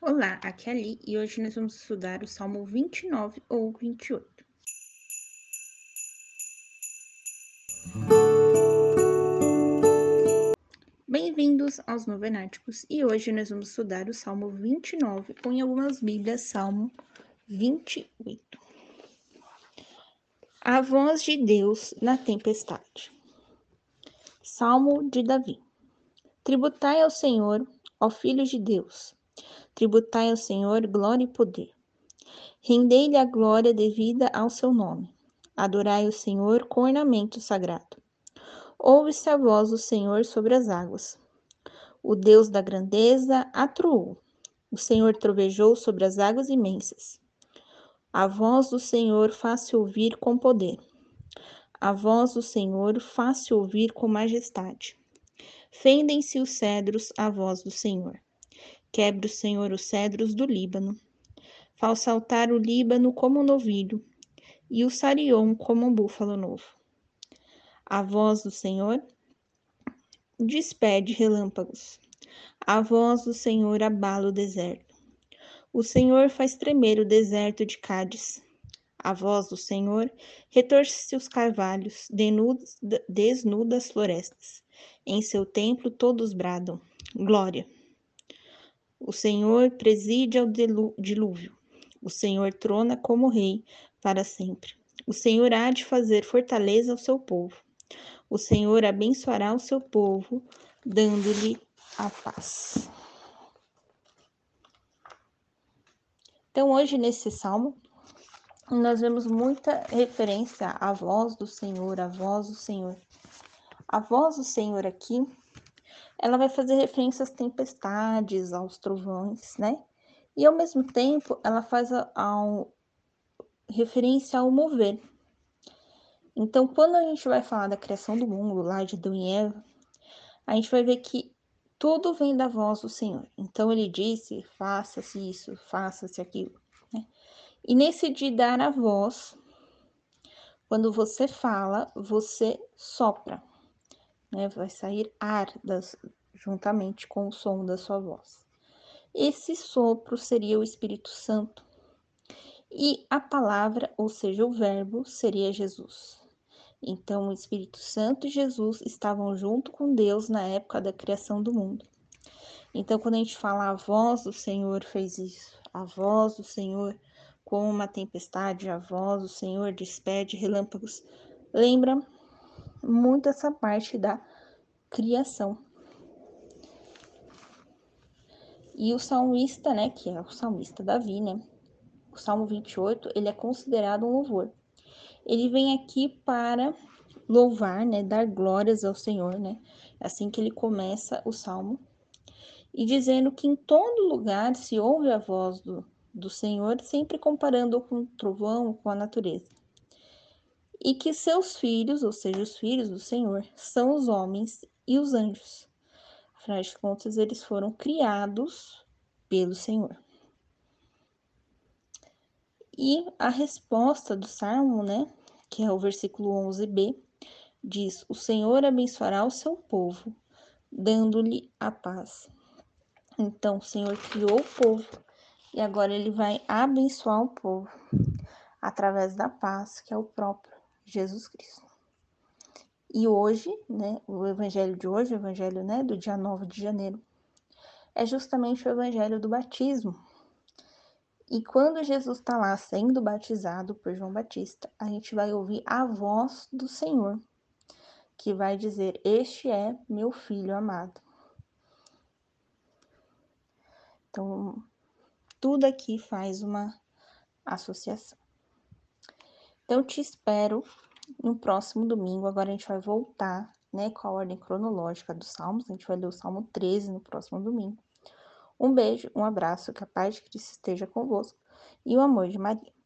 Olá, aqui é a Ali e hoje nós vamos estudar o Salmo 29 ou 28. Bem-vindos aos Novenáticos e hoje nós vamos estudar o Salmo 29 ou em algumas Bíblias, Salmo 28. A voz de Deus na tempestade. Salmo de Davi. Tributai ao Senhor, ó filhos de Deus Tributai ao Senhor glória e poder. Rendei-lhe a glória devida ao seu nome. Adorai o Senhor com ornamento sagrado. Ouve-se a voz do Senhor sobre as águas. O Deus da grandeza atroou. O Senhor trovejou sobre as águas imensas. A voz do Senhor faz-se ouvir com poder. A voz do Senhor faz-se ouvir com majestade. Fendem-se os cedros à voz do Senhor. Quebre o Senhor os cedros do Líbano. Faz saltar o Líbano como um novilho, e o Sarion como um búfalo novo. A voz do Senhor despede relâmpagos. A voz do Senhor abala o deserto. O Senhor faz tremer o deserto de Cádiz. A voz do Senhor retorce os carvalhos, desnuda as florestas. Em seu templo todos bradam: Glória! O Senhor preside ao dilúvio. O Senhor trona como rei para sempre. O Senhor há de fazer fortaleza ao seu povo. O Senhor abençoará o seu povo, dando-lhe a paz. Então, hoje nesse salmo, nós vemos muita referência à voz do Senhor, à voz do Senhor. A voz do Senhor aqui ela vai fazer referência às tempestades, aos trovões, né? E ao mesmo tempo, ela faz a, referência ao mover. Então, quando a gente vai falar da criação do mundo, lá de Adão e Eva, a gente vai ver que tudo vem da voz do Senhor. Então, ele disse: faça-se isso, faça-se aquilo. Né? E nesse de dar a voz, quando você fala, você sopra né? Vai sair ar das, juntamente com o som da sua voz. Esse sopro seria o Espírito Santo. E a palavra, ou seja, o verbo, seria Jesus. Então, o Espírito Santo e Jesus estavam junto com Deus na época da criação do mundo. Então, quando a gente fala a voz do Senhor fez isso, a voz do Senhor como uma tempestade, a voz do Senhor despede relâmpagos, lembra muito essa parte da criação. E o salmista, né, que é o salmista Davi, né, o Salmo 28, ele é considerado um louvor. Ele vem aqui para louvar, né, dar glórias ao Senhor, né, assim que ele começa o salmo, e dizendo que em todo lugar se ouve a voz do, do Senhor, sempre comparando com o trovão, com a natureza e que seus filhos, ou seja, os filhos do Senhor, são os homens e os anjos. Afinal de contas, eles foram criados pelo Senhor. E a resposta do Salmo, né, que é o versículo 11b, diz: O Senhor abençoará o seu povo, dando-lhe a paz. Então, o Senhor criou o povo e agora ele vai abençoar o povo através da paz, que é o próprio Jesus Cristo. E hoje, né, o evangelho de hoje, o evangelho, né, do dia 9 de janeiro, é justamente o evangelho do batismo. E quando Jesus está lá sendo batizado por João Batista, a gente vai ouvir a voz do Senhor, que vai dizer: Este é meu filho amado. Então, tudo aqui faz uma associação. Então, te espero no próximo domingo. Agora a gente vai voltar, né, com a ordem cronológica dos Salmos. A gente vai ler o Salmo 13 no próximo domingo. Um beijo, um abraço, que a paz de Cristo esteja convosco e o amor de Maria.